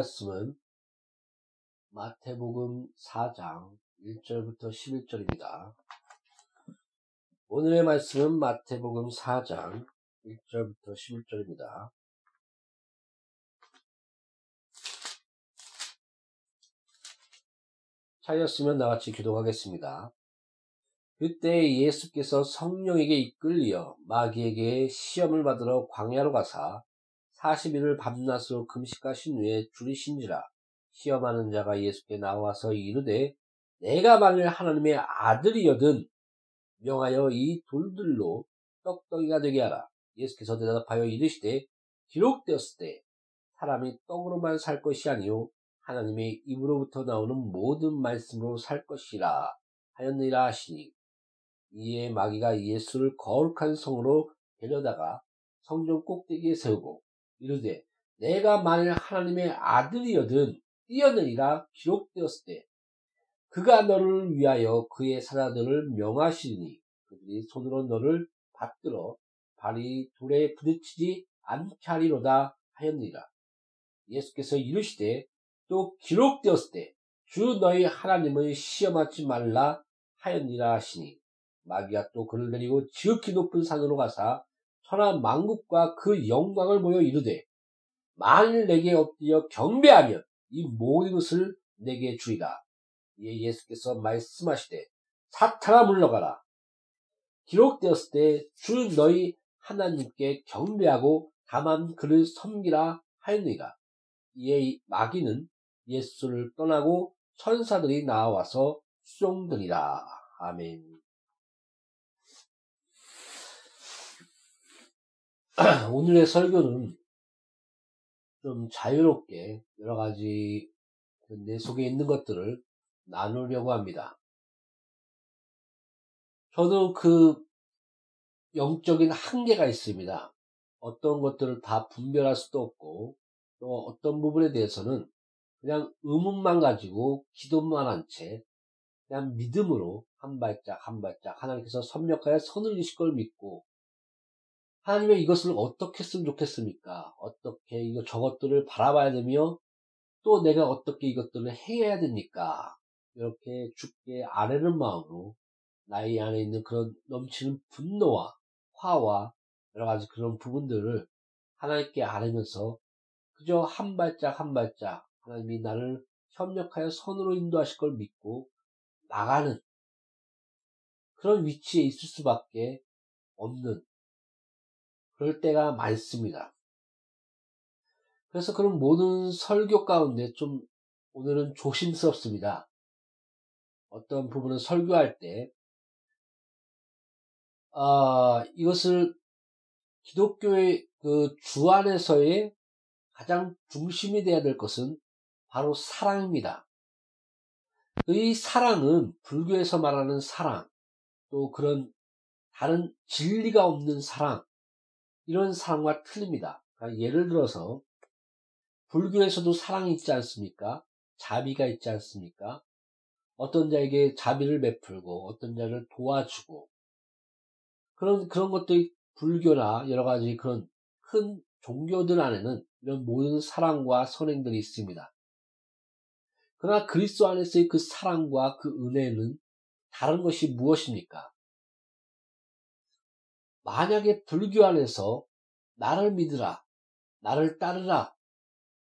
말씀은 마태복음 4장 1절부터 11절입니다. 오늘의 말씀은 마태복음 4장 1절부터 11절입니다. 차였으면 나같이 기도하겠습니다. 그때 예수께서 성령에게 이끌리어 마귀에게 시험을 받으러 광야로 가사 40일을 밤낮으로 금식하신 후에 줄이신지라 시험하는 자가 예수께 나와서 이르되 내가 만일 하나님의 아들이여든 명하여 이 돌들로 떡덩이가 되게 하라. 예수께서 대답하여 이르시되 기록되었을 때 사람이 떡으로만 살 것이 아니요 하나님의 입으로부터 나오는 모든 말씀으로 살 것이라 하였느니라 하시니 이에 마귀가 예수를 거룩한 성으로 데려다가 성전 꼭대기에 세우고 이르되 내가 만일 하나님의 아들이여든 뛰어내리라 기록되었을 때 그가 너를 위하여 그의 사자들을 명하시니 그들이 손으로 너를 받들어 발이 돌에 부딪히지 않게 하리로다 하였느니라. 예수께서 이르시되 또 기록되었을 때 주 너희 하나님을 시험하지 말라 하였니라 하시니 마귀가 또 그를 내리고 지극히 높은 산으로 가사 천하 만국과 그 영광을 보여 이르되 만일 내게 엎드려 경배하면 이 모든 것을 내게 주리라. 이에 예수께서 말씀하시되 사탄아 물러가라. 기록되었을 때 주 너희 하나님께 경배하고 다만 그를 섬기라 하였느니라. 이에 마귀는 예수를 떠나고 천사들이 나와서 수종들이라. 아멘. 오늘의 설교는 좀 자유롭게 여러 가지 내 속에 있는 것들을 나누려고 합니다. 저도 그 영적인 한계가 있습니다. 어떤 것들을 다 분별할 수도 없고 또 어떤 부분에 대해서는 그냥 의문만 가지고 기도만 한 채 그냥 믿음으로 한 발짝 한 발짝 하나님께서 섭렵하여 선을 이실 걸 믿고 하나님의 이것을 어떻게 했으면 좋겠습니까? 어떻게 이거 저것들을 바라봐야 되며 또 내가 어떻게 이것들을 해야 됩니까? 이렇게 죽게 아뢰는 마음으로 나의 안에 있는 그런 넘치는 분노와 화와 여러 가지 그런 부분들을 하나님께 아뢰면서 그저 한 발짝 한 발짝 하나님이 나를 협력하여 선으로 인도하실 걸 믿고 나가는 그런 위치에 있을 수밖에 없는 그럴 때가 많습니다. 그래서 그런 모든 설교 가운데 좀 오늘은 조심스럽습니다. 어떤 부분은 설교할 때, 아, 이것을 기독교의 그 주 안에서의 가장 중심이 되어야 될 것은 바로 사랑입니다. 이 사랑은 불교에서 말하는 사랑, 또 그런 다른 진리가 없는 사랑, 이런 사랑과 틀립니다. 그러니까 예를 들어서 불교에서도 사랑이 있지 않습니까? 자비가 있지 않습니까? 어떤 자에게 자비를 베풀고 어떤 자를 도와주고 그런 그런 것들이 불교나 여러 가지 그런 큰 종교들 안에는 이런 모든 사랑과 선행들이 있습니다. 그러나 그리스도 안에서의 그 사랑과 그 은혜는 다른 것이 무엇입니까? 만약에 불교 안에서 나를 믿으라, 나를 따르라,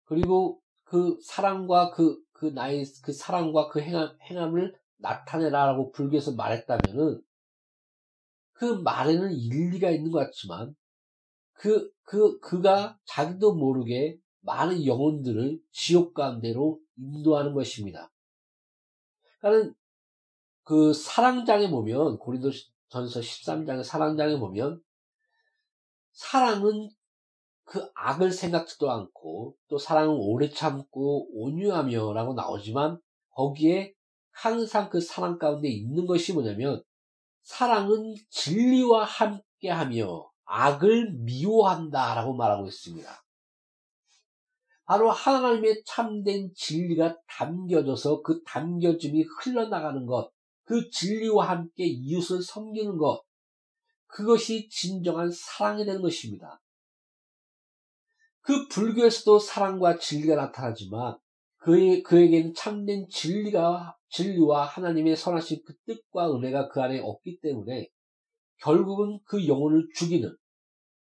그리고 그 사랑과 그, 그 나의 그 사랑과 그 행함, 행함을 나타내라라고 불교에서 말했다면은 그 말에는 일리가 있는 것 같지만 그, 그, 그가 자기도 모르게 많은 영혼들을 지옥 가운데로 인도하는 것입니다. 그러니까 그 사랑장에 보면 고린도 전서 13장의 사랑장에 보면 사랑은 그 악을 생각지도 않고 또 사랑은 오래 참고 온유하며 라고 나오지만 거기에 항상 그 사랑 가운데 있는 것이 뭐냐면 사랑은 진리와 함께하며 악을 미워한다 라고 말하고 있습니다. 바로 하나님의 참된 진리가 담겨져서 그 담겨짐이 흘러나가는 것, 그 진리와 함께 이웃을 섬기는 것, 그것이 진정한 사랑이 되는 것입니다. 그 불교에서도 사랑과 진리가 나타나지만 그의, 그에게는 참된 진리가, 진리와 하나님의 선하신 그 뜻과 은혜가 그 안에 없기 때문에 결국은 그 영혼을 죽이는,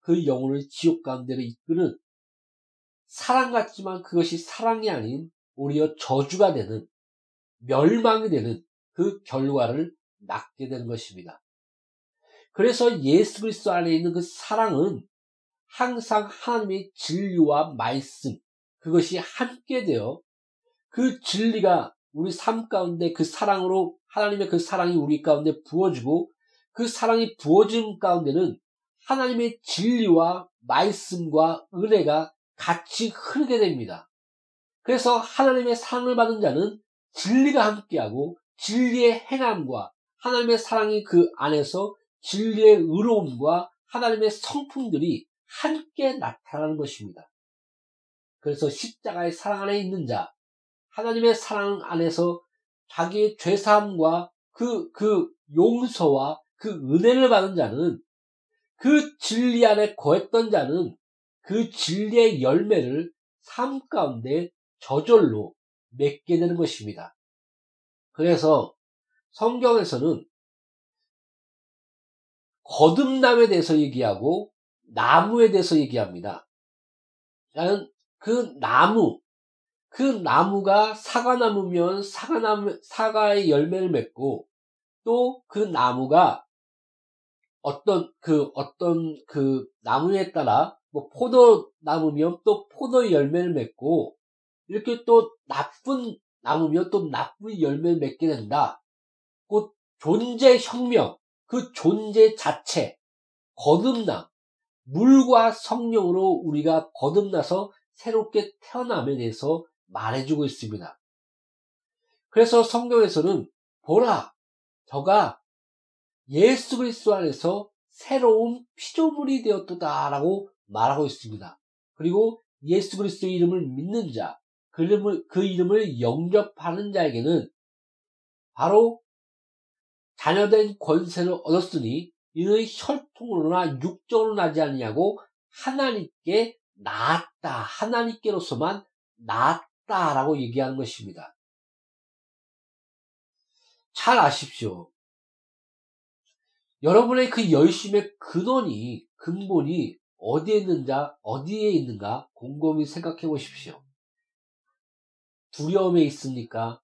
그 영혼을 지옥 가운데로 이끄는 사랑 같지만 그것이 사랑이 아닌 오히려 저주가 되는, 멸망이 되는 그 결과를 낳게 되는 것입니다. 그래서 예수 그리스도 안에 있는 그 사랑은 항상 하나님의 진리와 말씀, 그것이 함께 되어 그 진리가 우리 삶 가운데 그 사랑으로 하나님의 그 사랑이 우리 가운데 부어지고 그 사랑이 부어진 가운데는 하나님의 진리와 말씀과 은혜가 같이 흐르게 됩니다. 그래서 하나님의 사랑을 받은 자는 진리가 함께하고 진리의 행함과 하나님의 사랑이 그 안에서 진리의 의로움과 하나님의 성품들이 함께 나타나는 것입니다. 그래서 십자가의 사랑 안에 있는 자, 하나님의 사랑 안에서 자기의 죄사함과 그, 그 용서와 그 은혜를 받은 자는 그 진리 안에 거했던 자는 그 진리의 열매를 삶 가운데 저절로 맺게 되는 것입니다. 그래서 성경에서는 거듭남에 대해서 얘기하고 나무에 대해서 얘기합니다. 그 나무, 그 나무가 사과나무면 사과나무, 사과의 열매를 맺고 또 그 나무가 어떤 그 어떤 그 나무에 따라 뭐 포도나무면 또 포도 열매를 맺고 이렇게 또 나쁜 나무면 또 나쁜 열매를 맺게 된다. 곧 존재 혁명, 그 존재 자체, 거듭남, 물과 성령으로 우리가 거듭나서 새롭게 태어남에 대해서 말해주고 있습니다. 그래서 성경에서는 보라, 저가 예수 그리스도 안에서 새로운 피조물이 되었다라고 말하고 있습니다. 그리고 예수 그리스도의 이름을 믿는 자, 그 이름을, 그 이름을 영접하는 자에게는 바로 자녀된 권세를 얻었으니 이는 혈통으로나 육적으로 나지 않느냐고 하나님께 낳았다. 하나님께로서만 낳았다 라고 얘기하는 것입니다. 잘 아십시오. 여러분의 그 열심의 근원이, 근본이 어디에 있는가, 어디에 있는가 곰곰이 생각해 보십시오. 두려움에 있습니까?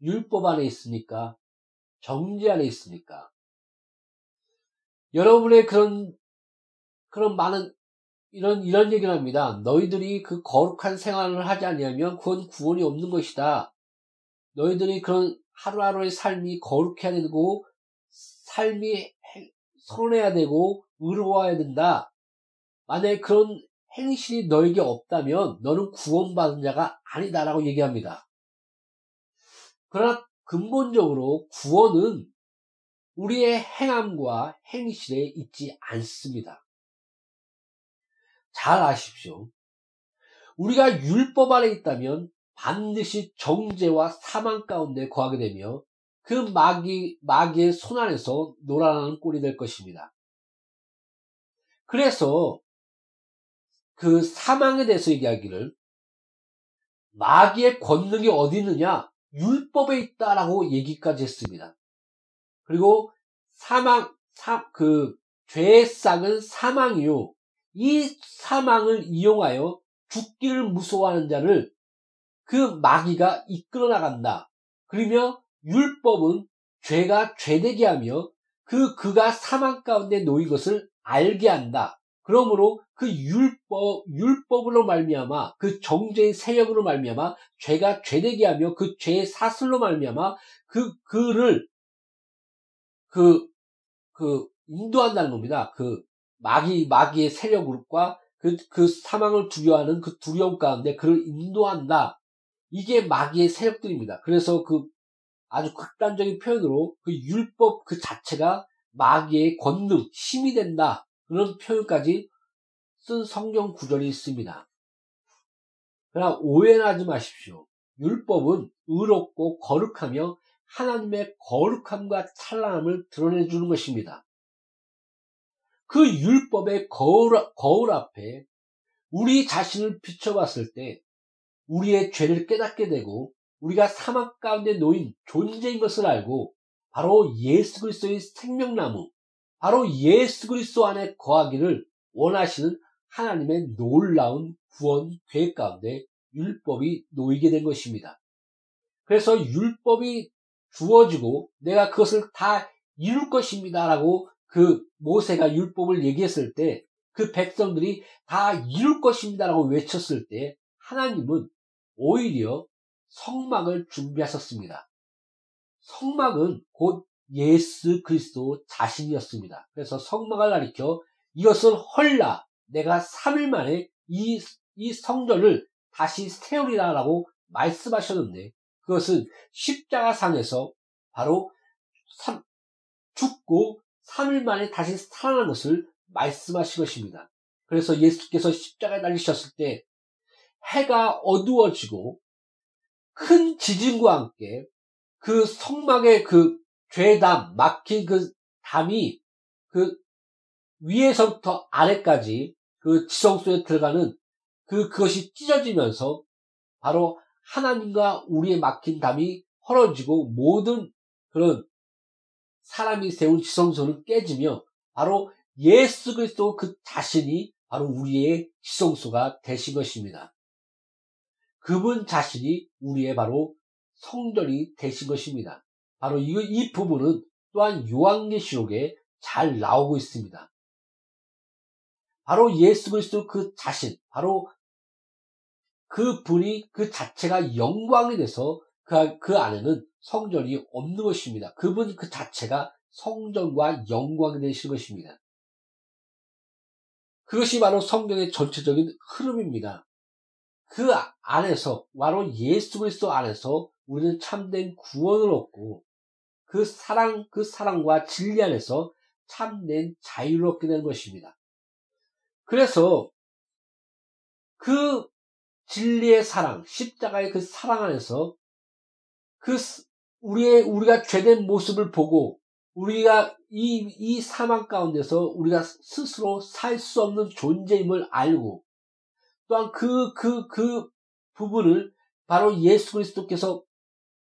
율법 안에 있습니까? 정지 안에 있습니까? 여러분의 그런, 그런 많은, 이런, 이런 얘기를 합니다. 너희들이 그 거룩한 생활을 하지 않으면 그건 구원이 없는 것이다. 너희들이 그런 하루하루의 삶이 거룩해야 되고, 삶이 선해야 되고, 의로워야 된다. 만약에 그런 행실이 너에게 없다면 너는 구원받은 자가 아니다라고 얘기합니다. 그러나 근본적으로 구원은 우리의 행함과 행실에 있지 않습니다. 잘 아십시오. 우리가 율법 아래 있다면 반드시 정죄와 사망 가운데 거하게 되며 그 마귀, 마귀의 손 안에서 놀아나는 꼴이 될 것입니다. 그래서 그 사망에 대해서 얘기하기를 마귀의 권능이 어디 있느냐? 율법에 있다라고 얘기까지 했습니다. 그리고 사망, 사, 그, 죄의 싹은 사망이요. 이 사망을 이용하여 죽기를 무서워하는 자를 그 마귀가 이끌어 나간다. 그러며 율법은 죄가 죄되게 하며 그 그가 사망 가운데 놓인 것을 알게 한다. 그러므로 그 율법 율법으로 말미암아 그 정죄의 세력으로 말미암아 죄가 죄되게 하며 그 죄의 사슬로 말미암아 그 그를 그, 그, 인도한다는 겁니다. 그, 마귀, 마귀의 세력 그룹과 그, 그 사망을 두려워하는 그 두려움 가운데 그를 인도한다. 이게 마귀의 세력들입니다. 그래서 그 아주 극단적인 표현으로 그 율법 그 자체가 마귀의 권능, 힘이 된다. 그런 표현까지 쓴 성경 구절이 있습니다. 그러나 오해는 하지 마십시오. 율법은 의롭고 거룩하며 하나님의 거룩함과 찬란함을 드러내 주는 것입니다. 그 율법의 거울, 거울 앞에 우리 자신을 비춰봤을 때 우리의 죄를 깨닫게 되고 우리가 사막 가운데 놓인 존재인 것을 알고 바로 예수 그리스도의 생명나무, 바로 예수 그리스도 안에 거하기를 원하시는 하나님의 놀라운 구원 계획 가운데 율법이 놓이게 된 것입니다. 그래서 율법이 주어지고 내가 그것을 다 이룰 것입니다라고 그 모세가 율법을 얘기했을 때 그 백성들이 다 이룰 것입니다라고 외쳤을 때 하나님은 오히려 성막을 준비하셨습니다. 성막은 곧 예수 그리스도 자신이었습니다. 그래서 성막을 가리켜 이것을 헐라 내가 3일 만에 이, 이 성전을 다시 세우리라라고 말씀하셨는데 그것은 십자가상에서 바로 죽고 3일 만에 다시 살아난 것을 말씀하신 것입니다. 그래서 예수께서 십자가에 달리셨을 때 해가 어두워지고 큰 지진과 함께 그 성막의 그 죄담, 막힌 그 담이 그 위에서부터 아래까지 그 지성소에 들어가는 그, 그것이 찢어지면서 바로 하나님과 우리의 막힌 담이 헐어지고 모든 그런 사람이 세운 지성소는 깨지며 바로 예수 그리스도 그 자신이 바로 우리의 지성소가 되신 것입니다. 그분 자신이 우리의 바로 성전이 되신 것입니다. 바로 이, 이 부분은 또한 요한계시록에 잘 나오고 있습니다. 바로 예수 그리스도 그 자신, 바로 그 분이 그 자체가 영광이 돼서 그, 그 안에는 성전이 없는 것입니다. 그분 그 자체가 성전과 영광이 되신 것입니다. 그것이 바로 성경의 전체적인 흐름입니다. 그 안에서 바로 예수 그리스도 안에서 우리는 참된 구원을 얻고 그 사랑 그 사랑과 진리 안에서 참된 얻게 되는 것입니다. 그래서 그 진리의 사랑, 십자가의 그 사랑 안에서 그 우리의 우리가 죄된 모습을 보고 우리가 이, 이 사망 가운데서 우리가 스스로 살 수 없는 존재임을 알고 또한 그, 그, 그 부분을 바로 예수 그리스도께서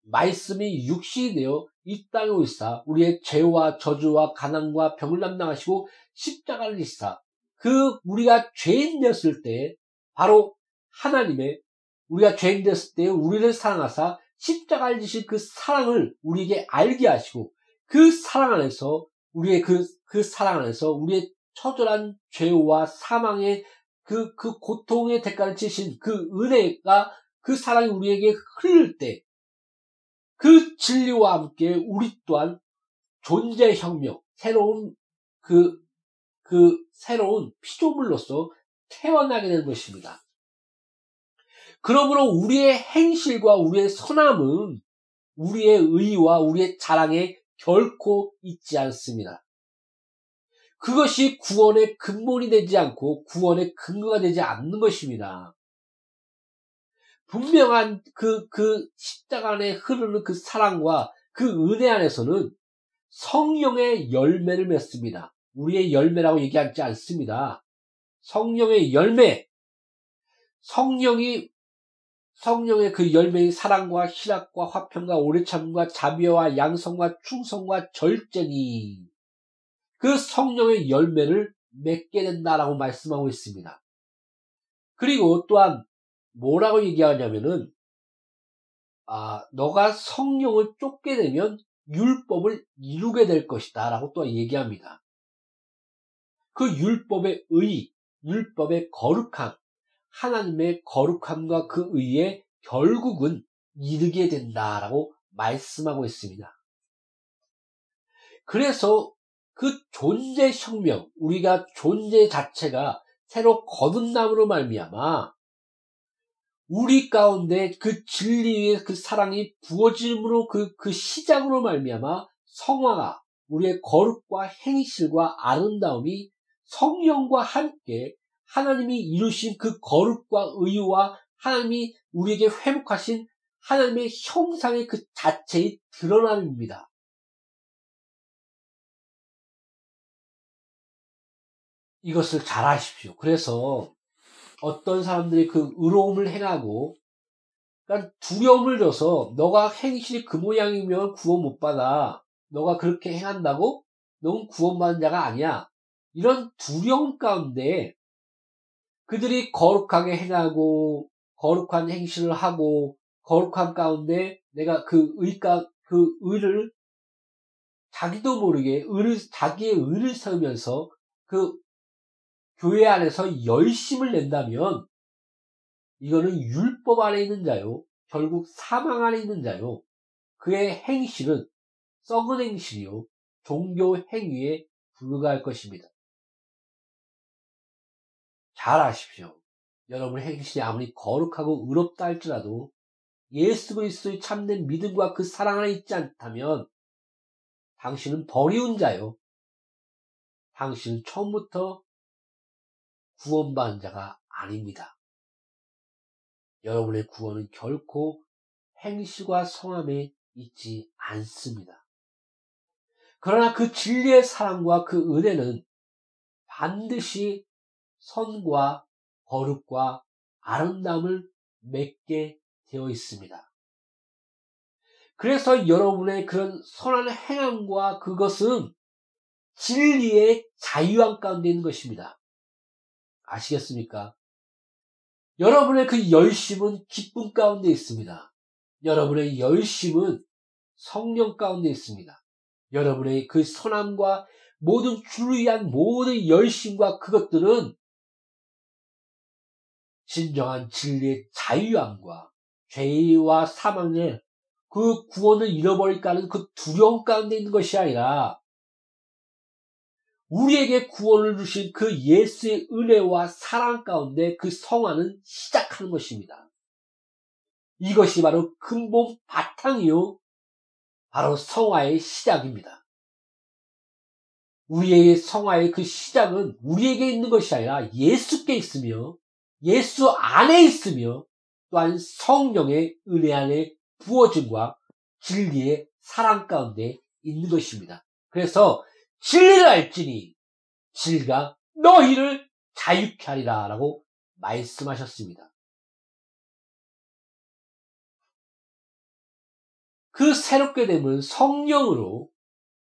말씀이 육신이 되어 이 땅에 오시사 우리의 죄와 저주와 가난과 병을 담당하시고 십자가를 지사 그 우리가 죄인 되었을 때 바로 하나님의 우리가 죄인 되었을 때 우리를 사랑하사 십자가를 지신 그 사랑을 우리에게 알게 하시고 그 사랑 안에서 우리의 그, 그 사랑 안에서 우리의 처절한 죄와 사망의 그, 그 고통의 대가를 치신 그 은혜가 그 사랑이 우리에게 흐를 때, 그 진리와 함께 우리 또한 존재 혁명, 새로운 그, 그 새로운 피조물로서 태어나게 되는 것입니다. 그러므로 우리의 행실과 우리의 선함은 우리의 의와 우리의 자랑에 결코 있지 않습니다. 그것이 구원의 근본이 되지 않고 구원의 근거가 되지 않는 것입니다. 분명한 그, 그 십자가 안에 흐르는 그 사랑과 그 은혜 안에서는 성령의 열매를 맺습니다. 우리의 열매라고 얘기하지 않습니다. 성령의 열매. 성령이, 성령의 그 열매인 사랑과 희락과 화평과 오래참과 자비와 양성과 충성과 절제니 그 성령의 열매를 맺게 된다라고 말씀하고 있습니다. 그리고 또한 뭐라고 얘기하냐면은 아, 너가 성령을 쫓게 되면 율법을 이루게 될 것이다 라고 또 얘기합니다. 그 율법의 의, 율법의 거룩함, 하나님의 거룩함과 그 의에 결국은 이르게 된다라고 말씀하고 있습니다. 그래서 그 존재 혁명, 우리가 존재 자체가 새로 거듭남으로 말미암아 우리 가운데 그 진리의 그 사랑이 부어짐으로 그, 그 시작으로 말미암아 성화가 우리의 거룩과 행실과 아름다움이 성령과 함께 하나님이 이루신 그 거룩과 의와 하나님이 우리에게 회복하신 하나님의 형상의 그 자체의 드러남입니다. 이것을 잘 아십시오. 그래서 어떤 사람들이 그 의로움을 행하고 그러니까 두려움을 줘서 너가 행실이 그 모양이면 구원 못 받아. 너가 그렇게 행한다고 넌 구원받은 자가 아니야. 이런 두려움 가운데 그들이 거룩하게 행하고 거룩한 행실을 하고 거룩한 가운데 내가 그 의가 그 의를 자기도 모르게 의를 자기의 의를 세우면서 그 교회 안에서 열심을 낸다면 이거는 율법 안에 있는 자요. 결국 사망 안에 있는 자요. 그의 행실은 썩은 행실이요. 종교 행위에 불과할 것입니다. 잘 아십시오. 여러분의 행실이 아무리 거룩하고 의롭다 할지라도 예수 그리스도의 참된 믿음과 그 사랑 안에 있지 않다면 당신은 버리운 자요. 당신은 처음부터 구원받은 자가 아닙니다. 여러분의 구원은 결코 행실과 성함에 있지 않습니다. 그러나 그 진리의 사랑과 그 은혜는 반드시 선과 거룩과 아름다움을 맺게 되어 있습니다. 그래서 여러분의 그런 선한 행함과 그것은 진리의 자유함 가운데 있는 것입니다. 아시겠습니까? 여러분의 그 열심은 기쁨 가운데 있습니다. 여러분의 열심은 성령 가운데 있습니다. 여러분의 그 선함과 모든 주를 위한 모든 열심과 그것들은 진정한 진리의 자유함과 죄와 사망의 그 구원을 잃어버릴까 하는 그 두려움 가운데 있는 것이 아니라 우리에게 구원을 주신 그 예수의 은혜와 사랑 가운데 그 성화는 시작하는 것입니다. 이것이 바로 근본 바탕이요. 바로 성화의 시작입니다. 우리의 성화의 그 시작은 우리에게 있는 것이 아니라 예수께 있으며 예수 안에 있으며 또한 성령의 은혜 안에 부어짐과 진리의 사랑 가운데 있는 것입니다. 그래서 진리를 알지니 진리가 너희를 자유케 하리라 라고 말씀하셨습니다. 그 새롭게 됨은 성령으로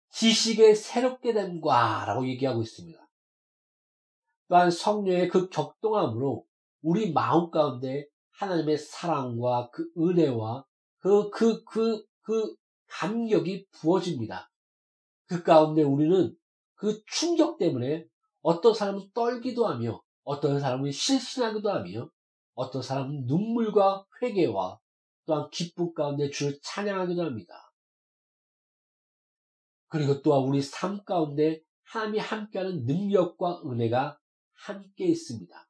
지식의 새롭게 됨과 라고 얘기하고 있습니다. 또한 성령의 그 격동함으로 우리 마음 가운데 하나님의 사랑과 그 은혜와 그, 그, 그, 그 감격이 부어집니다. 그 가운데 우리는 그 충격 때문에 어떤 사람은 떨기도 하며 어떤 사람은 실신하기도 하며 어떤 사람은 눈물과 회개와 또한 기쁨 가운데 주를 찬양하기도 합니다. 그리고 또한 우리 삶 가운데 하나님이 함께하는 능력과 은혜가 함께 있습니다.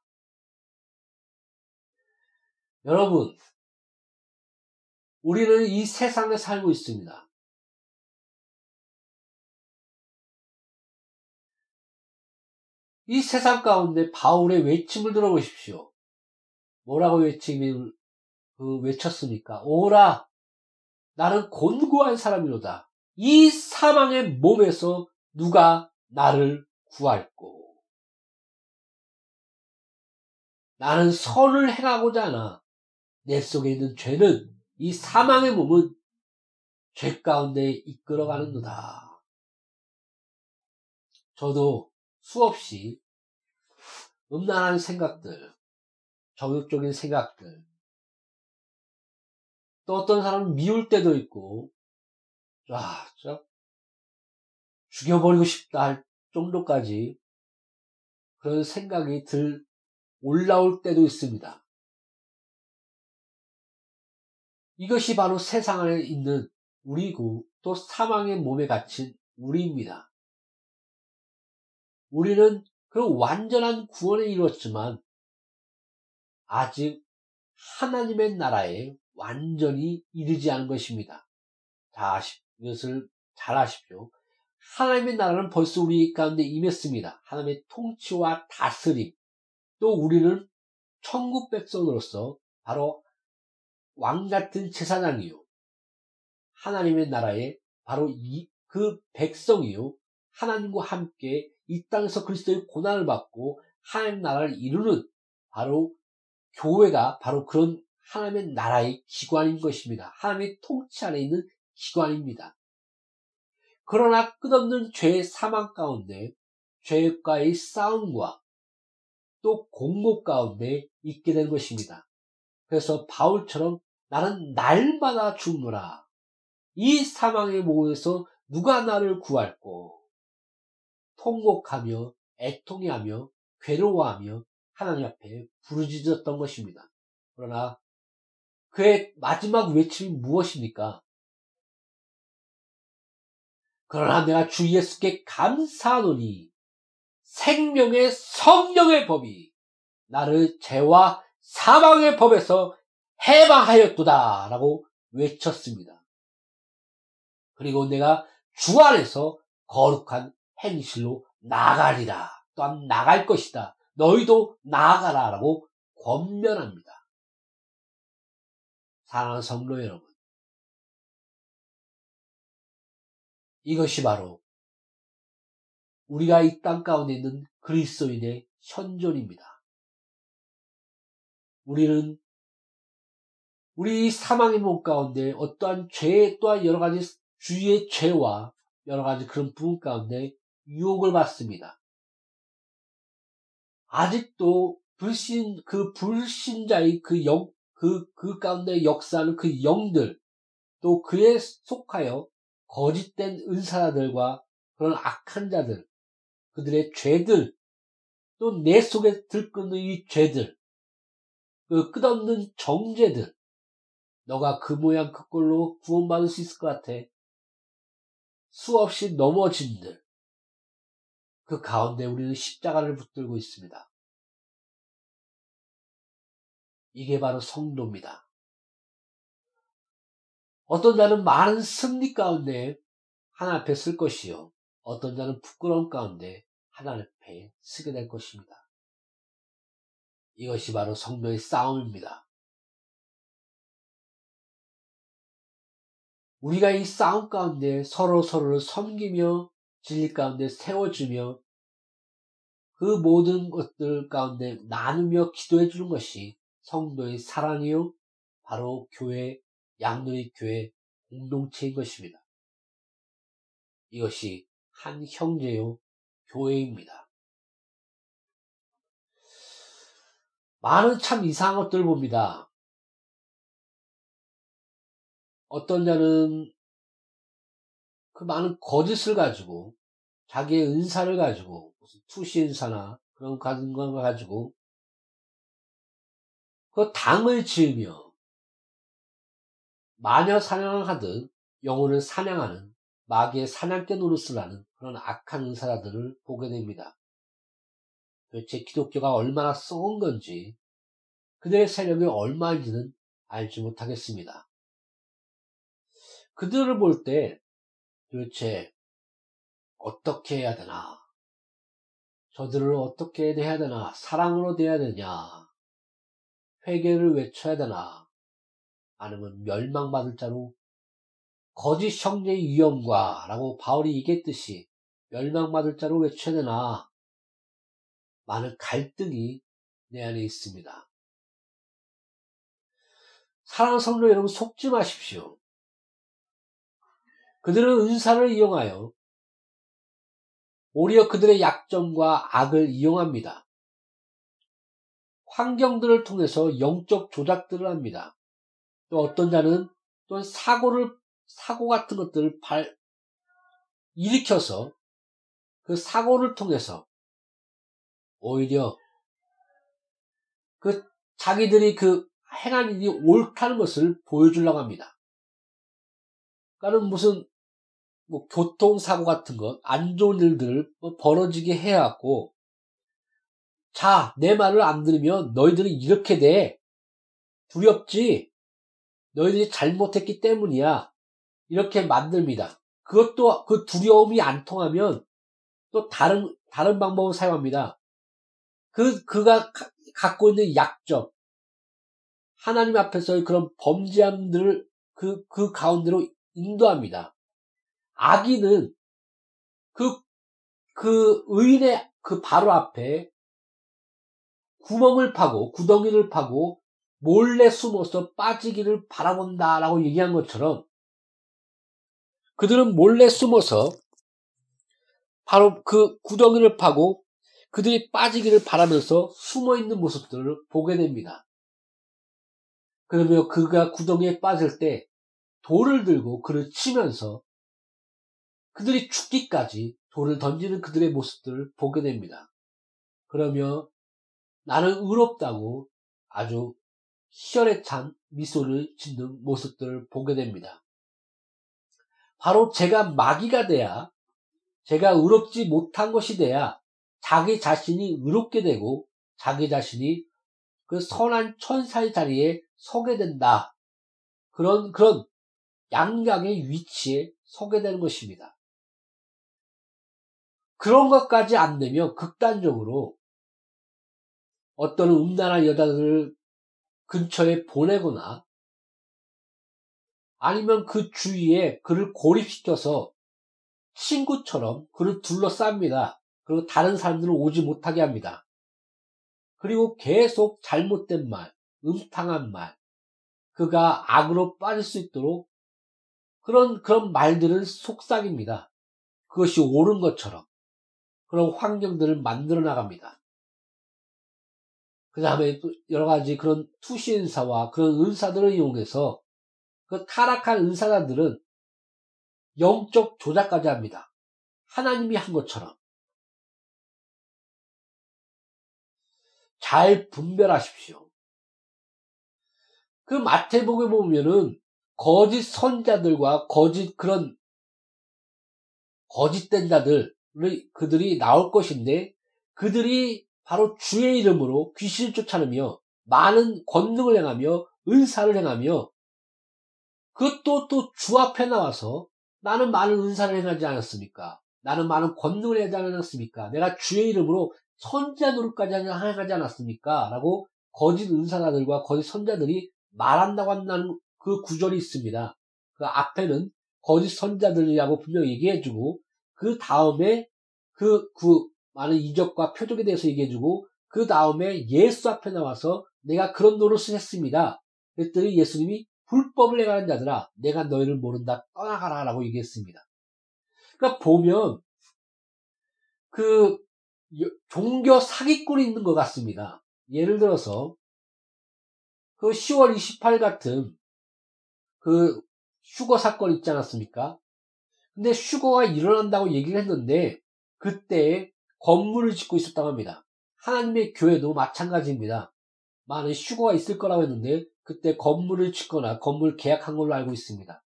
여러분, 우리는 이 세상에 살고 있습니다. 이 세상 가운데 바울의 외침을 들어보십시오. 뭐라고 외침을 그 외쳤습니까? 오라! 나는 곤고한 사람이로다. 이 사망의 몸에서 누가 나를 구할꼬? 나는 선을 행하고자 하나 내 속에 있는 죄는 이 사망의 몸은 죄 가운데 이끌어가는도다. 저도 수없이 음란한 생각들, 정욕적인 생각들, 또 어떤 사람은 미울 때도 있고, 아, 진 죽여버리고 싶다 할 정도까지 그런 생각이 들, 올라올 때도 있습니다. 이것이 바로 세상 안에 있는 우리고 또 사망의 몸에 갇힌 우리입니다. 우리는 그 완전한 구원을 이루었지만 아직 하나님의 나라에 완전히 이르지 않은 것입니다. 자, 이것을 잘 아십시오. 하나님의 나라는 벌써 우리 가운데 임했습니다. 하나님의 통치와 다스림. 또 우리는 천국 백성으로서 바로 왕 같은 제사장이요. 하나님의 나라에 바로 이, 그 백성이요. 하나님과 함께 이 땅에서 그리스도의 고난을 받고 하나님 나라를 이루는 바로 교회가 바로 그런 하나님의 나라의 기관인 것입니다. 하나님의 통치 안에 있는 기관입니다. 그러나 끝없는 죄의 사망 가운데 죄과의 싸움과 또 공고 가운데 있게 된 것입니다. 그래서 바울처럼 나는 날마다 죽노라. 이 사망의 모에서 누가 나를 구할꼬? 통곡하며 애통해하며 괴로워하며 하나님 앞에 부르짖었던 것입니다. 그러나 그의 마지막 외침이 무엇입니까? 그러나 내가 주 예수께 감사하노니 생명의 성령의 법이 나를 죄와 사망의 법에서 해방하였도다 라고 외쳤습니다. 그리고 내가 주 안에서 거룩한 행실로 나가리라 또한 나갈 것이다. 너희도 나아가라 라고 권면합니다. 사랑하는 성도 여러분 이것이 바로 우리가 이 땅 가운데 있는 그리스도인의 현존입니다. 우리는 우리 사망의 몸 가운데 어떠한 죄 또한 여러 가지 주위의 죄와 여러 가지 그런 부분 가운데 유혹을 받습니다. 아직도 불신 그 불신자의 그 영, 그, 그 가운데 역사하는 그 영들 또 그에 속하여 거짓된 은사자들과 그런 악한 자들 그들의 죄들 또 내 속에 들끓는 이 죄들 그 끝없는 정죄들 너가 그 모양 그 꼴로 구원받을 수 있을 것 같아 수없이 넘어진들 그 가운데 우리는 십자가를 붙들고 있습니다. 이게 바로 성도입니다. 어떤 자는 많은 승리 가운데 하나 앞에 쓸 것이요. 어떤 자는 부끄러움 가운데 하나 앞에 쓰게 될 것입니다. 이것이 바로 성도의 싸움입니다. 우리가 이 싸움 가운데 서로 서로를 섬기며 진리 가운데 세워주며 그 모든 것들 가운데 나누며 기도해 주는 것이 성도의 사랑이요 바로 교회 양누리 교회 공동체인 것입니다. 이것이 한 형제요 교회입니다. 많은 참 이상한 것들을 봅니다. 어떤 자는 그 많은 거짓을 가지고 자기의 은사를 가지고 무슨 투시 은사나 그런 걸 가지고 그 당을 지으며 마녀 사냥을 하듯 영혼을 사냥하는 마귀의 사냥개 노릇을 하는 그런 악한 은사자들을 보게 됩니다. 도대체 기독교가 얼마나 썩은 건지 그들의 세력이 얼마인지는 알지 못하겠습니다. 그들을 볼 때 도대체 어떻게 해야 되나? 저들을 어떻게 해야 되나? 사랑으로 대해야 되냐? 회개를 외쳐야 되나? 아니면 멸망받을 자로 거짓 형제의 위험과 라고 바울이 얘기했듯이 멸망받을 자로 외쳐야 되나? 많은 갈등이 내 안에 있습니다. 사랑하는 성도 여러분 속지 마십시오. 그들은 은사를 이용하여 오히려 그들의 약점과 악을 이용합니다. 환경들을 통해서 영적 조작들을 합니다. 또 어떤 자는 또 사고를 사고 같은 것들을 발 일으켜서 그 사고를 통해서 오히려 그 자기들이 그 행한 일이 옳다는 것을 보여주려고 합니다. 그러니까 무슨 뭐 교통 사고 같은 것, 안 좋은 일들을 뭐 벌어지게 해갖고, 자, 내 말을 안 들으면 너희들은 이렇게 돼. 두렵지? 너희들이 잘못했기 때문이야. 이렇게 만듭니다. 그것도 그 두려움이 안 통하면 또 다른, 다른 방법을 사용합니다. 그, 그가 가, 갖고 있는 약점, 하나님 앞에서의 그런 범죄함들을 그, 그 가운데로 인도합니다. 악인은 그, 그 의인의 그 바로 앞에 구멍을 파고 구덩이를 파고 몰래 숨어서 빠지기를 바라본다라고 얘기한 것처럼 그들은 몰래 숨어서 바로 그 구덩이를 파고 그들이 빠지기를 바라면서 숨어 있는 모습들을 보게 됩니다. 그러면 그가 구덩이에 빠질 때 돌을 들고 그를 치면서 그들이 죽기까지 돌을 던지는 그들의 모습들을 보게 됩니다. 그러며 나는 의롭다고 아주 희열에 찬 미소를 짓는 모습들을 보게 됩니다. 바로 제가 마귀가 돼야 제가 의롭지 못한 것이 돼야 자기 자신이 의롭게 되고 자기 자신이 그 선한 천사의 자리에 서게 된다. 그런 그런 양강의 위치에 서게 되는 것입니다. 그런 것까지 안 되면 극단적으로 어떤 음란한 여자들을 근처에 보내거나 아니면 그 주위에 그를 고립시켜서 친구처럼 그를 둘러쌉니다. 그리고 다른 사람들은 오지 못하게 합니다. 그리고 계속 잘못된 말, 음탕한 말, 그가 악으로 빠질 수 있도록 그런, 그런 말들을 속삭입니다. 그것이 옳은 것처럼. 그런 환경들을 만들어 나갑니다. 그 다음에 또 여러 가지 그런 투시 은사와 그런 은사들을 이용해서 그 타락한 은사자들은 영적 조작까지 합니다. 하나님이 한 것처럼. 잘 분별하십시오. 그 마태복에 보면은 거짓 선자들과 거짓 그런 거짓된 자들 그들이 나올 것인데 그들이 바로 주의 이름으로 귀신을 쫓아내며 많은 권능을 행하며 은사를 행하며 그것도 또 주 앞에 나와서 나는 많은 은사를 행하지 않았습니까? 나는 많은 권능을 하지 않았습니까? 내가 주의 이름으로 선자 노릇까지 행하지 않았습니까? 라고 거짓 은사자들과 거짓 선자들이 말한다고 한다는 그 구절이 있습니다. 그 앞에는 거짓 선자들이라고 분명히 얘기해주고 그 다음에 그, 그 많은 이적과 표적에 대해서 얘기해주고 그 다음에 예수 앞에 나와서 내가 그런 노릇을 했습니다. 그랬더니 예수님이 불법을 행하는 자들아 내가 너희를 모른다 떠나가라 라고 얘기했습니다. 그러니까 보면 그 종교 사기꾼이 있는 것 같습니다. 예를 들어서 그 10월 28 같은 그 휴거 사건 있지 않았습니까? 근데 휴거가 일어난다고 얘기를 했는데 그때 건물을 짓고 있었다고 합니다. 하나님의 교회도 마찬가지입니다. 많은 휴거가 있을 거라고 했는데 그때 건물을 짓거나 건물 계약한 걸로 알고 있습니다.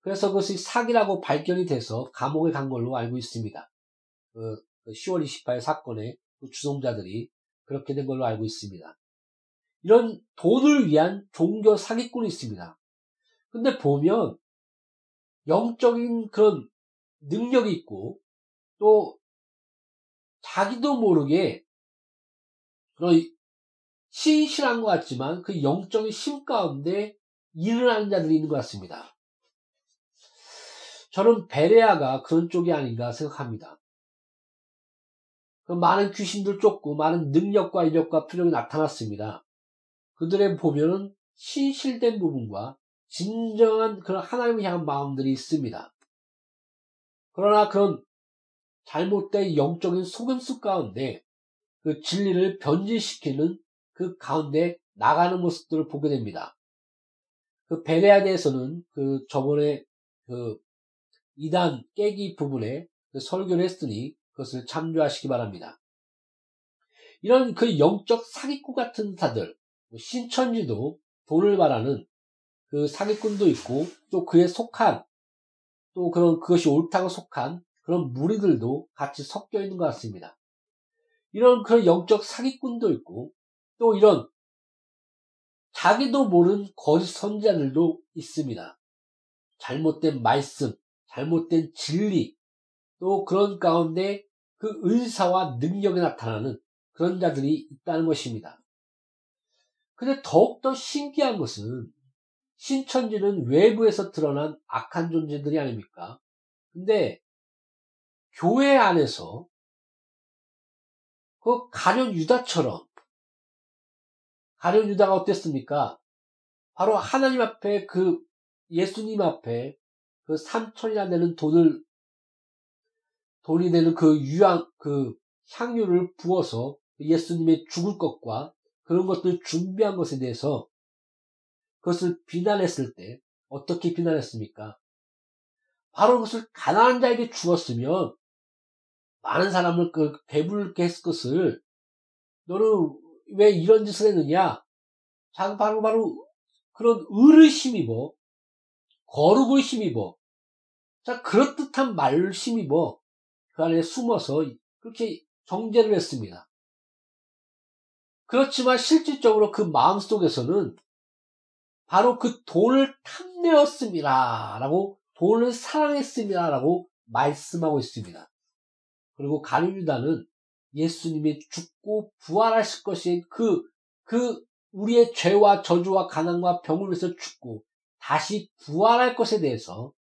그래서 그것이 사기라고 발견이 돼서 감옥에 간 걸로 알고 있습니다. 그 10월 28일 사건의 그 주동자들이 그렇게 된 걸로 알고 있습니다. 이런 돈을 위한 종교 사기꾼이 있습니다. 근데 보면 영적인 그런 능력이 있고 또 자기도 모르게 그런 신실한 것 같지만 그 영적인 심 가운데 일을 하는 자들이 있는 것 같습니다. 저는 베레아가 그런 쪽이 아닌가 생각합니다. 그 많은 귀신들 쫓고 많은 능력과 이력과 표정이 나타났습니다. 그들의 보면은 신실된 부분과 진정한 그런 하나님을 향한 마음들이 있습니다. 그러나 그런 잘못된 영적인 속임수 가운데 그 진리를 변질시키는 그 가운데 나가는 모습들을 보게 됩니다. 그 베레아에 대해서는 그 저번에 그 이단 깨기 부분에 그 설교를 했으니 그것을 참조하시기 바랍니다. 이런 그 영적 사기꾼 같은 사들, 뭐 신천지도 돈을 바라는 그 사기꾼도 있고 또 그에 속한 또 그런 그것이 옳다고 속한 그런 무리들도 같이 섞여 있는 것 같습니다. 이런 그런 영적 사기꾼도 있고 또 이런 자기도 모르는 거짓 선자들도 있습니다. 잘못된 말씀, 잘못된 진리, 또 그런 가운데 그 은사와 능력이 나타나는 그런 자들이 있다는 것입니다. 근데 더욱더 신기한 것은 신천지는 외부에서 드러난 악한 존재들이 아닙니까? 근데 교회 안에서 그 가련 유다처럼 가룟 유다가 어땠습니까? 바로 하나님 앞에 그 예수님 앞에 그 3천이나 되는 돈을 돈이 되는 그 유향 그 향유를 부어서 예수님의 죽을 것과 그런 것들 준비한 것에 대해서 그것을 비난했을 때 어떻게 비난했습니까? 바로 그것을 가난한 자에게 주었으면 많은 사람을 그 배부르게 했을 것을 너는 왜 이런 짓을 했느냐? 자, 바로 바로 그런 의를 힘입어 거룩을 힘입어 자 그럴듯한 말을 힘입어 그 안에 숨어서 그렇게 정제를 했습니다. 그렇지만 실질적으로 그 마음 속에서는 바로 그 돈을 탐내었습니다. 라고 돈을 사랑했습니다. 라고 말씀하고 있습니다. 그리고 가룟유다는 예수님이 죽고 부활하실 것이 그, 그 우리의 죄와 저주와 가난과 병을 위해서 죽고 다시 부활할 것에 대해서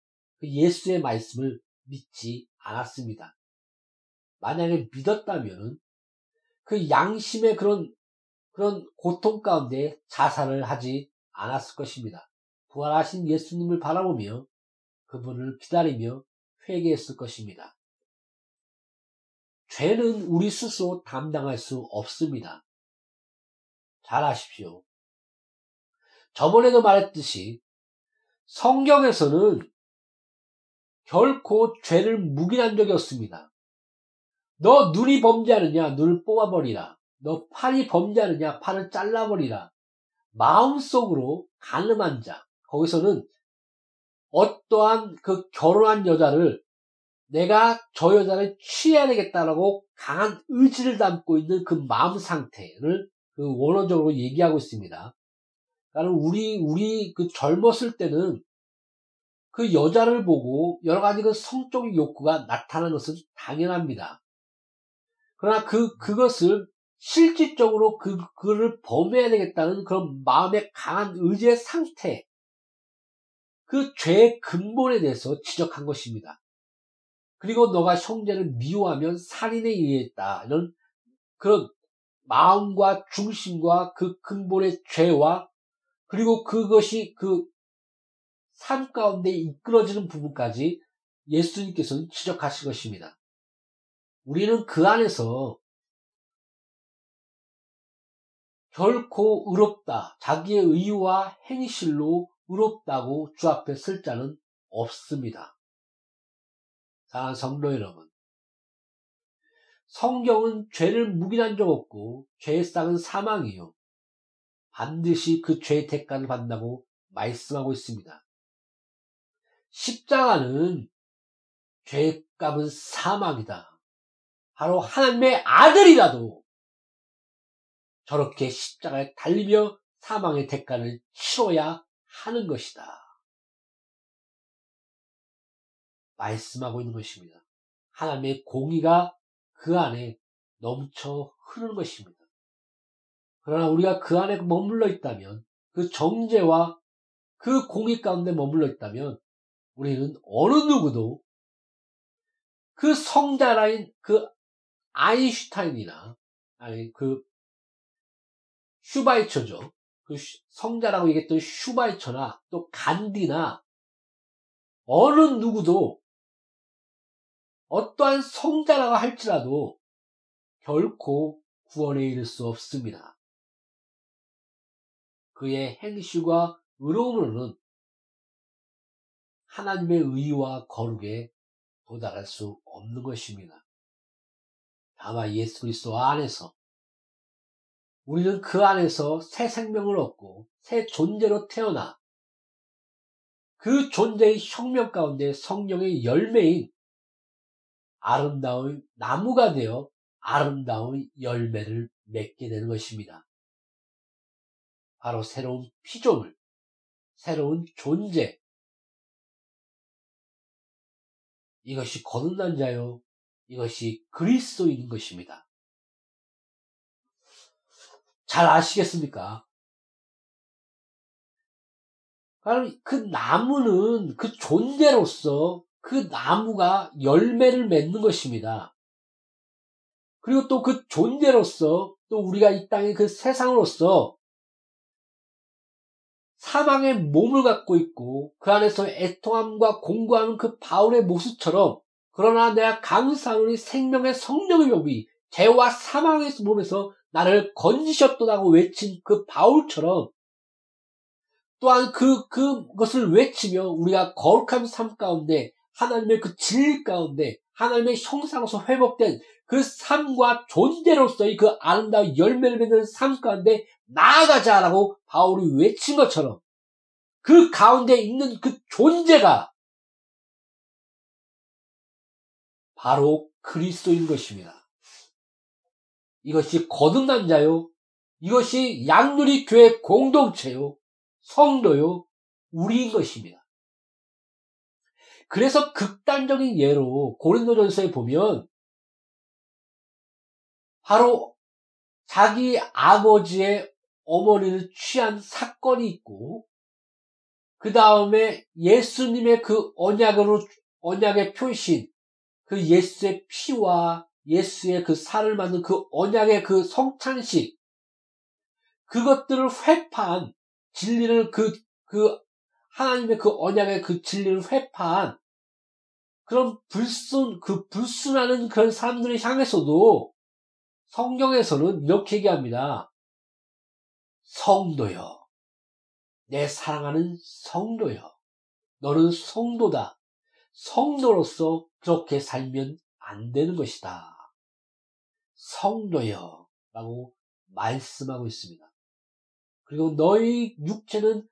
그 예수의 말씀을 믿지 않았습니다. 만약에 믿었다면 그 양심의 그런 그런 고통 가운데 자살을 하지 않았을 것입니다. 부활하신 예수님을 바라보며 그분을 기다리며 회개했을 것입니다. 죄는 우리 스스로 담당할 수 없습니다. 잘 아십시오. 저번에도 말했듯이 성경에서는 결코 죄를 묵인한 적이 없습니다. 너 눈이 범죄하느냐? 눈을 뽑아버리라. 너 팔이 범죄하느냐? 팔을 잘라버리라. 마음속으로 가늠한 자. 거기서는 어떠한 그 결혼한 여자를 내가 저 여자를 취해야 되겠다라고 강한 의지를 담고 있는 그 마음 상태를 그 원어적으로 얘기하고 있습니다. 나는 우리, 우리 그 젊었을 때는 그 여자를 보고 여러 가지 그 성적인 욕구가 나타나는 것은 당연합니다. 그러나 그, 그것을 실질적으로 그, 그를 범해야 되겠다는 그런 마음의 강한 의지의 상태, 그 죄의 근본에 대해서 지적한 것입니다. 그리고 너가 형제를 미워하면 살인에 의했다. 이런 그런 마음과 중심과 그 근본의 죄와 그리고 그것이 그 삶 가운데 이끌어지는 부분까지 예수님께서는 지적하신 것입니다. 우리는 그 안에서 결코 의롭다, 자기의 의와 행실로 의롭다고 주 앞에 쓸 자는 없습니다. 사랑하는 성도 여러분, 성경은 죄를 묵인한 적 없고 죄의 쌍은 사망이요. 반드시 그 죄의 대가를 받는다고 말씀하고 있습니다. 십자가는 죄의 값은 사망이다. 바로 하나님의 아들이라도 저렇게 십자가에 달리며 사망의 대가를 치러야 하는 것이다. 말씀하고 있는 것입니다. 하나님의 공의가 그 안에 넘쳐 흐르는 것입니다. 그러나 우리가 그 안에 머물러 있다면 그 정죄와 그 공의 가운데 머물러 있다면 우리는 어느 누구도 그 성자라인 그 아인슈타인이나 아니 그 슈바이처죠. 그 성자라고 얘기했던 슈바이처나 또 간디나 어느 누구도 어떠한 성자라고 할지라도 결코 구원에 이를 수 없습니다. 그의 행실과 의로움으로는 하나님의 의와 거룩에 도달할 수 없는 것입니다. 다만 예수 그리스도 안에서 우리는 그 안에서 새 생명을 얻고 새 존재로 태어나 그 존재의 혁명 가운데 성령의 열매인 아름다운 나무가 되어 아름다운 열매를 맺게 되는 것입니다. 바로 새로운 피조물, 새로운 존재. 이것이 거듭난 자요. 이것이 그리스도인 것입니다. 잘 아시겠습니까? 그 나무는 그 존재로서 그 나무가 열매를 맺는 것입니다. 그리고 또 그 존재로서 또 우리가 이 땅의 그 세상으로서 사망의 몸을 갖고 있고 그 안에서 애통함과 공고하는 그 바울의 모습처럼 그러나 내가 강사하노니 생명의 성령의 법이 죄와 사망의 몸에서 나를 건지셨도다고 외친 그 바울처럼 또한 그, 그것을 외치며 우리가 거룩한 삶 가운데 하나님의 그 진리 가운데 하나님의 형상으로서 회복된 그 삶과 존재로서의 그 아름다운 열매를 맺는 삶 가운데 나아가자라고 바울이 외친 것처럼 그 가운데 있는 그 존재가 바로 그리스도인 것입니다. 이것이 거듭난 자요. 이것이 양누리 교회 공동체요. 성도요. 우리인 것입니다. 그래서 극단적인 예로 고린도전서에 보면 바로 자기 아버지의 어머니를 취한 사건이 있고 그 다음에 예수님의 그 언약으로 언약의 표신 그 예수의 피와 예수의 그 살을 만든 그 언약의 그 성찬식 그것들을 회파한 진리를 그, 그 하나님의 그 언약의 그 진리를 회파한 그런 불순, 그 불순하는 그런 사람들을 향해서도 성경에서는 이렇게 얘기합니다. 성도여. 내 사랑하는 성도여. 너는 성도다. 성도로서 그렇게 살면 안 되는 것이다. 성도여. 라고 말씀하고 있습니다. 그리고 너희 육체는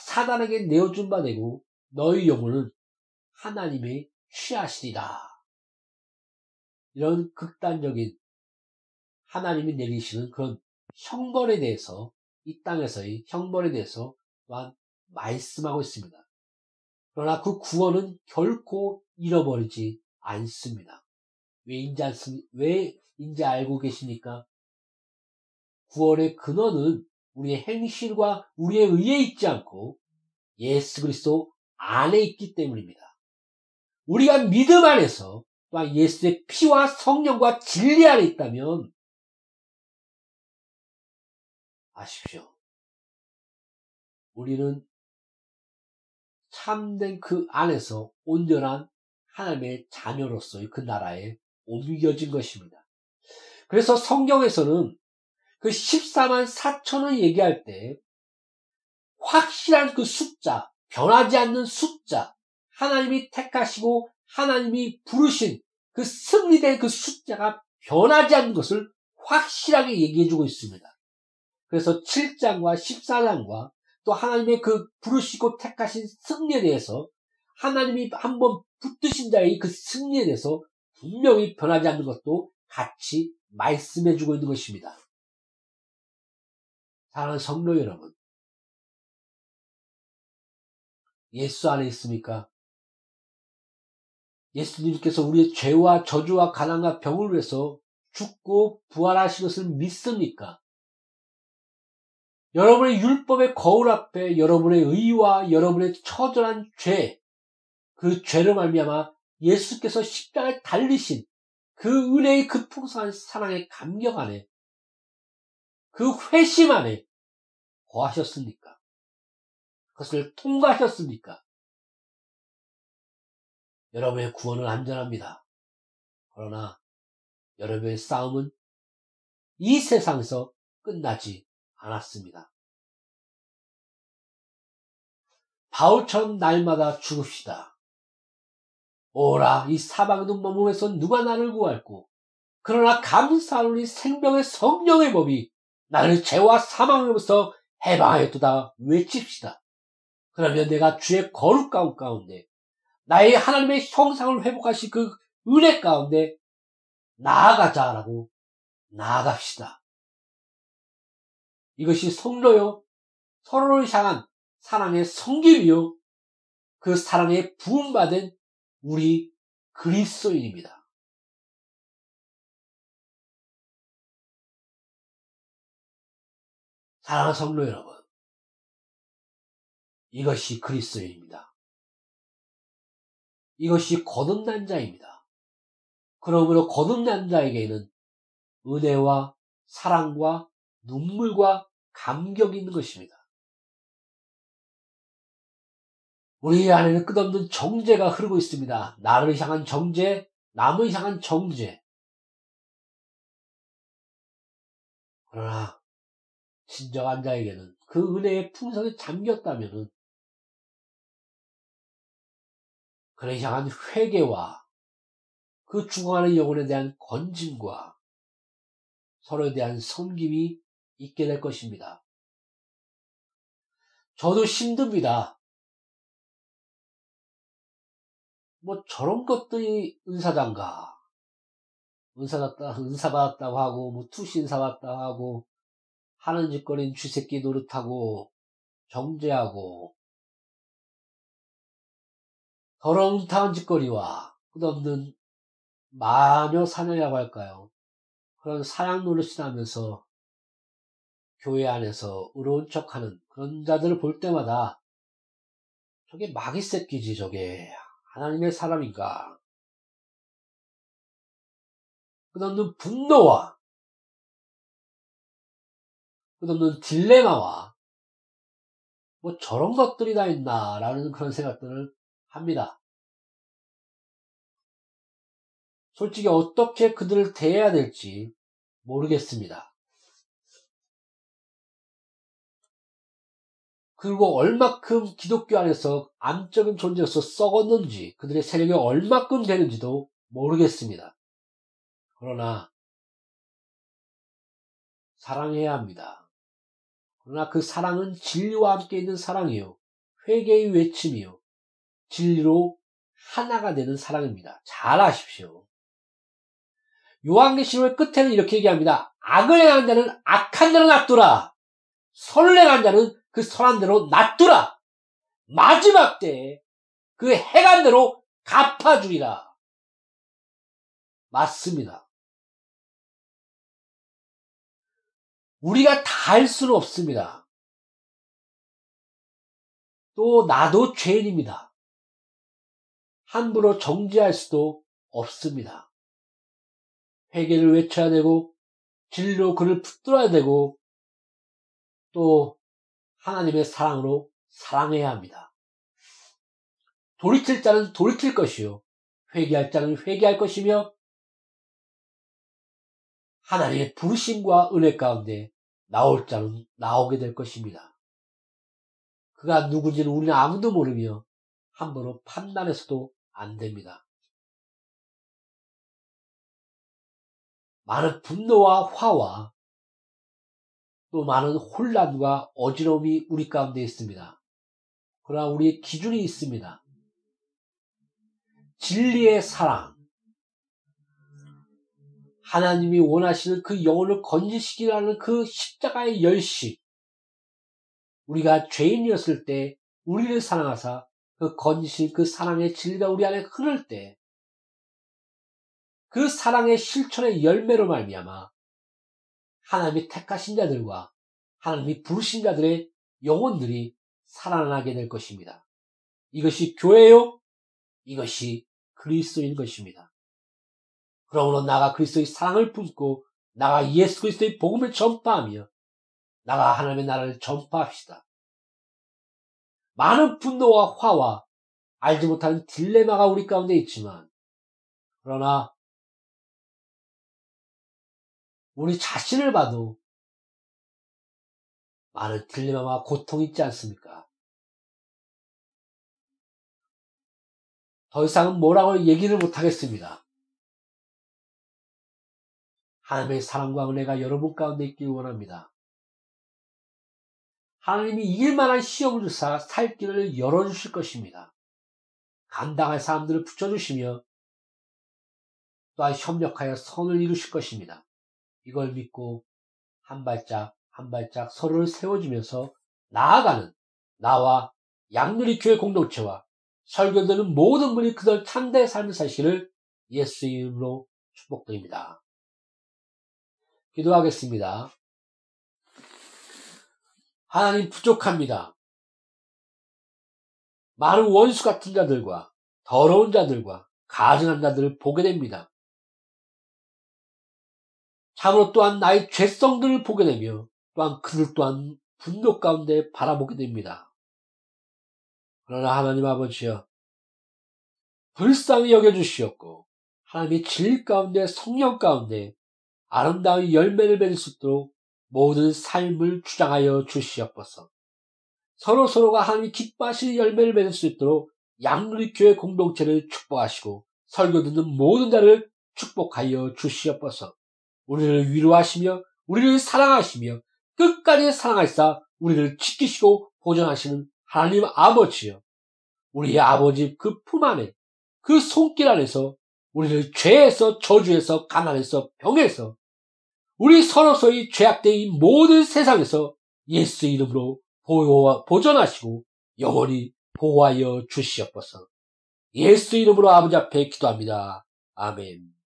사단에게 내어준 바 되고 너희 영혼은 하나님의 취하시리라. 이런 극단적인 하나님이 내리시는 그런 형벌에 대해서 이 땅에서의 형벌에 대해서 또한 말씀하고 있습니다. 그러나 그 구원은 결코 잃어버리지 않습니다. 왜인지, 왜 인지 알고 계십니까? 구원의 근원은 우리의 행실과 우리의 의에 있지 않고 예수 그리스도 안에 있기 때문입니다. 우리가 믿음 안에서 또한 예수의 피와 성령과 진리 안에 있다면 아십시오. 우리는 참된 그 안에서 온전한 하나님의 자녀로서의 그 나라에 옮겨진 것입니다. 그래서 성경에서는 그 14만 4천을 얘기할 때 확실한 그 숫자, 변하지 않는 숫자, 하나님이 택하시고 하나님이 부르신 그 승리된 그 숫자가 변하지 않는 것을 확실하게 얘기해 주고 있습니다. 그래서 7장과 14장과 또 하나님의 그 부르시고 택하신 승리에 대해서 하나님이 한번 붙드신 자의 그 승리에 대해서 분명히 변하지 않는 것도 같이 말씀해 주고 있는 것입니다. 사랑하는 성도 여러분, 예수 안에 있습니까? 예수님께서 우리의 죄와 저주와 가난과 병을 위해서 죽고 부활하신 것을 믿습니까? 여러분의 율법의 거울 앞에 여러분의 의와 여러분의 처절한 죄, 그 죄를 말미암아 예수께서 십자가에 달리신 그 은혜의 그 풍성한 사랑의 감격 안에 그 회심 안에 거하셨습니까? 그것을 통과하셨습니까? 여러분의 구원은 안전합니다. 그러나 여러분의 싸움은 이 세상에서 끝나지 않았습니다. 바울처럼 날마다 죽읍시다. 오라 이 사방의 눈몸에서 누가 나를 구할고 그러나 감사하노니 생명의 성령의 법이 나를 죄와 사망으로부터 해방하였도다 외칩시다. 그러면 내가 주의 거룩 가운데 나의 하나님의 형상을 회복하신 그 은혜 가운데 나아가자라고 나아갑시다. 이것이 성로요, 서로를 향한 사랑의 성김이요, 그 사랑에 부음받은 우리 그리스도인입니다. 사랑하는 성도 여러분, 이것이 그리스도입니다. 이것이 거듭난 자입니다. 그러므로 거듭난 자에게는 은혜와 사랑과 눈물과 감격이 있는 것입니다. 우리 안에는 끝없는 정죄가 흐르고 있습니다. 나를 향한 정죄, 남을 향한 정죄. 그러나 진정한 자에게는 그 은혜의 풍성에 잠겼다면은 그를 향한 회개와 그 죽어가는 영혼에 대한 건짐과 서로에 대한 섬김이 있게 될 것입니다. 저도 힘듭니다. 뭐 저런 것들이 은사단가 은사받다, 은사받았다고 하고, 뭐 투신사 받았다고 하고, 하는 짓거리는 쥐새끼 노릇하고, 정죄하고, 더러운 짓거리와 끝없는 마녀 사냥이라고 할까요? 그런 사냥 노릇을 하면서 교회 안에서 의로운 척하는 그런 자들을 볼 때마다 저게 마귀 새끼지 저게 하나님의 사람인가 끝없는 분노와 끝없는 딜레마와 뭐 저런 것들이 다 있나라는 그런 생각들을 합니다. 솔직히 어떻게 그들을 대해야 될지 모르겠습니다. 그리고 얼마큼 기독교 안에서 암적인 존재로서 썩었는지 그들의 세력이 얼마큼 되는지도 모르겠습니다. 그러나 사랑해야 합니다. 그러나 그 사랑은 진리와 함께 있는 사랑이요. 회개의 외침이요. 진리로 하나가 되는 사랑입니다. 잘 아십시오. 요한계시록의 끝에는 이렇게 얘기합니다. 악을 행한 자는 악한 대로 놔두라. 행한 자는 그 선한 대로 놔두라. 마지막 때에 그 행한 대로 갚아주리라. 맞습니다. 우리가 다 할 수는 없습니다. 또 나도 죄인입니다. 함부로 정지할 수도 없습니다. 회개를 외쳐야 되고 진리로 그를 붙들어야 되고 또 하나님의 사랑으로 사랑해야 합니다. 돌이킬 자는 돌이킬 것이요 회개할 자는 회개할 것이며 하나님의 부르심과 은혜 가운데 나올 자는 나오게 될 것입니다. 그가 누군지는 우리는 아무도 모르며 함부로 판단해서도 안 됩니다. 많은 분노와 화와 또 많은 혼란과 어지러움이 우리 가운데 있습니다. 그러나 우리의 기준이 있습니다. 진리의 사랑, 하나님이 원하시는 그 영혼을 건지시키라는 그 십자가의 열심. 우리가 죄인이었을 때 우리를 사랑하사 그 건지신 그 사랑의 진리가 우리 안에 흐를 때 그 사랑의 실천의 열매로 말미암아 하나님이 택하신 자들과 하나님이 부르신 자들의 영혼들이 살아나게 될 것입니다. 이것이 교회요. 이것이 그리스도인 것입니다. 그러므로 나가 그리스도의 사랑을 품고 나가 예수 그리스도의 복음을 전파하며 나가 하나님의 나라를 전파합시다. 많은 분노와 화와 알지 못하는 딜레마가 우리 가운데 있지만 그러나 우리 자신을 봐도 많은 딜레마와 고통이 있지 않습니까? 더 이상은 뭐라고 얘기를 못하겠습니다. 하나님의 사랑과 은혜가 여러분 가운데 있길 원합니다. 하나님이 이길 만한 시험을 주사 살 길을 열어주실 것입니다. 감당할 사람들을 붙여주시며 또한 협력하여 선을 이루실 것입니다. 이걸 믿고 한 발짝 한 발짝 서로를 세워주면서 나아가는 나와 양누리 교회 공동체와 설교되는 모든 분이 그들 참된 삶을 사시기를 예수 이름으로 축복드립니다. 기도하겠습니다. 하나님 부족합니다. 많은 원수 같은 자들과 더러운 자들과 가증한 자들을 보게 됩니다. 참으로 또한 나의 죄성들을 보게 되며 또한 그들 또한 분노 가운데 바라보게 됩니다. 그러나 하나님 아버지여 불쌍히 여겨주시었고 하나님의 질 가운데 성령 가운데 아름다운 열매를 맺을 수 있도록 모든 삶을 주장하여 주시옵소서. 서로 서로가 하나님이 기뻐하시는 열매를 맺을 수 있도록 양리교회 공동체를 축복하시고 설교 듣는 모든 자를 축복하여 주시옵소서. 우리를 위로하시며 우리를 사랑하시며 끝까지 사랑하시사 우리를 지키시고 보존하시는 하나님 아버지여. 우리 아버지 그 품 안에 그 손길 안에서 우리를 죄에서 저주에서 가난에서 병에서 우리 서로 서의 죄악된 모든 세상에서 예수 이름으로 보호, 보존하시고 영원히 보호하여 주시옵소서. 예수 이름으로 아버지 앞에 기도합니다. 아멘.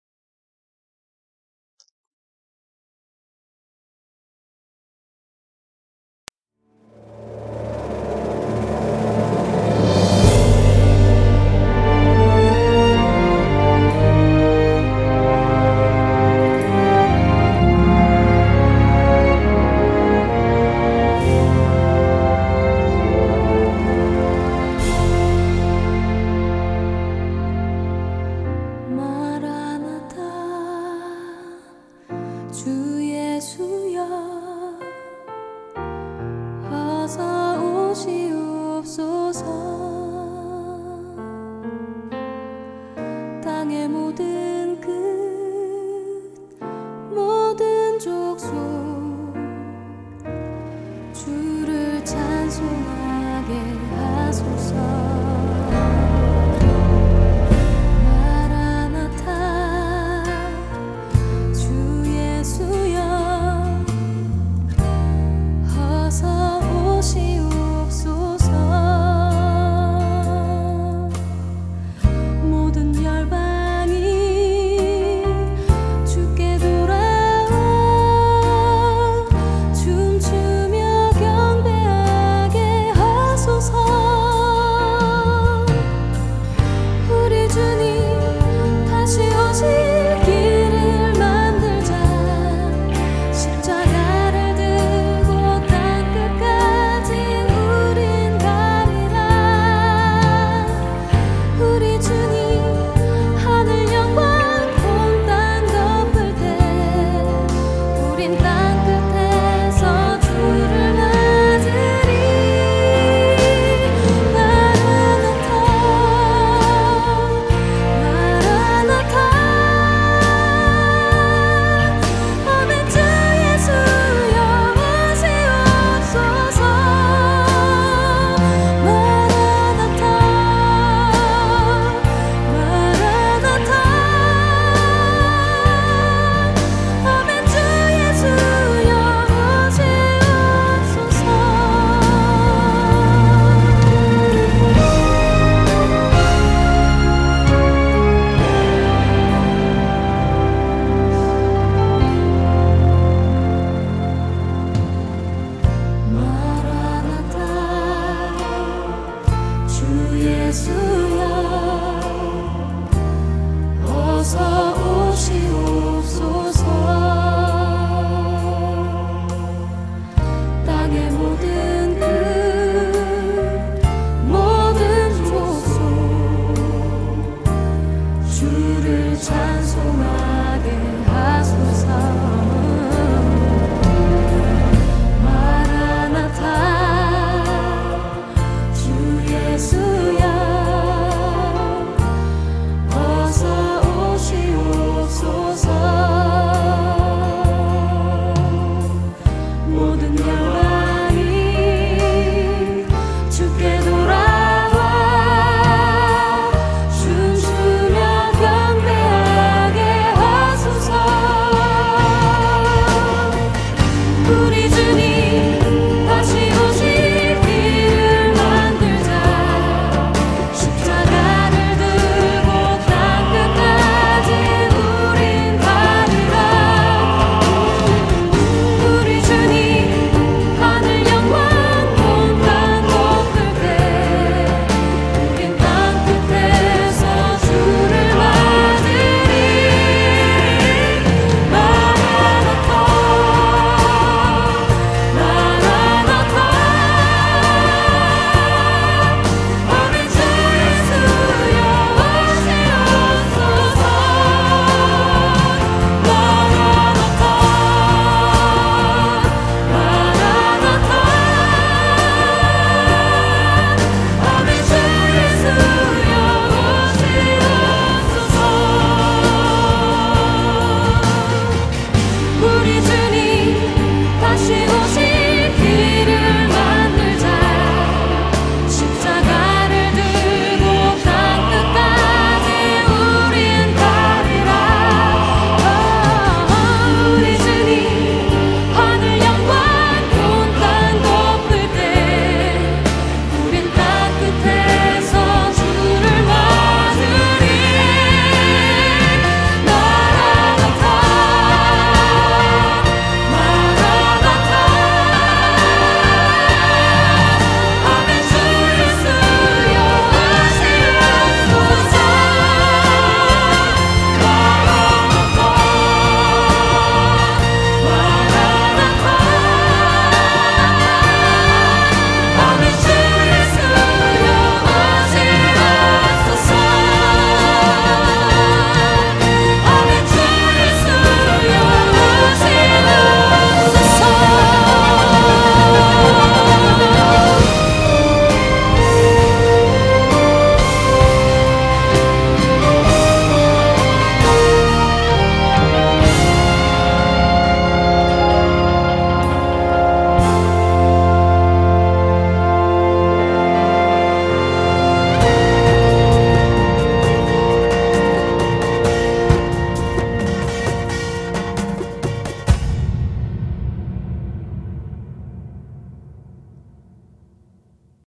모든 족속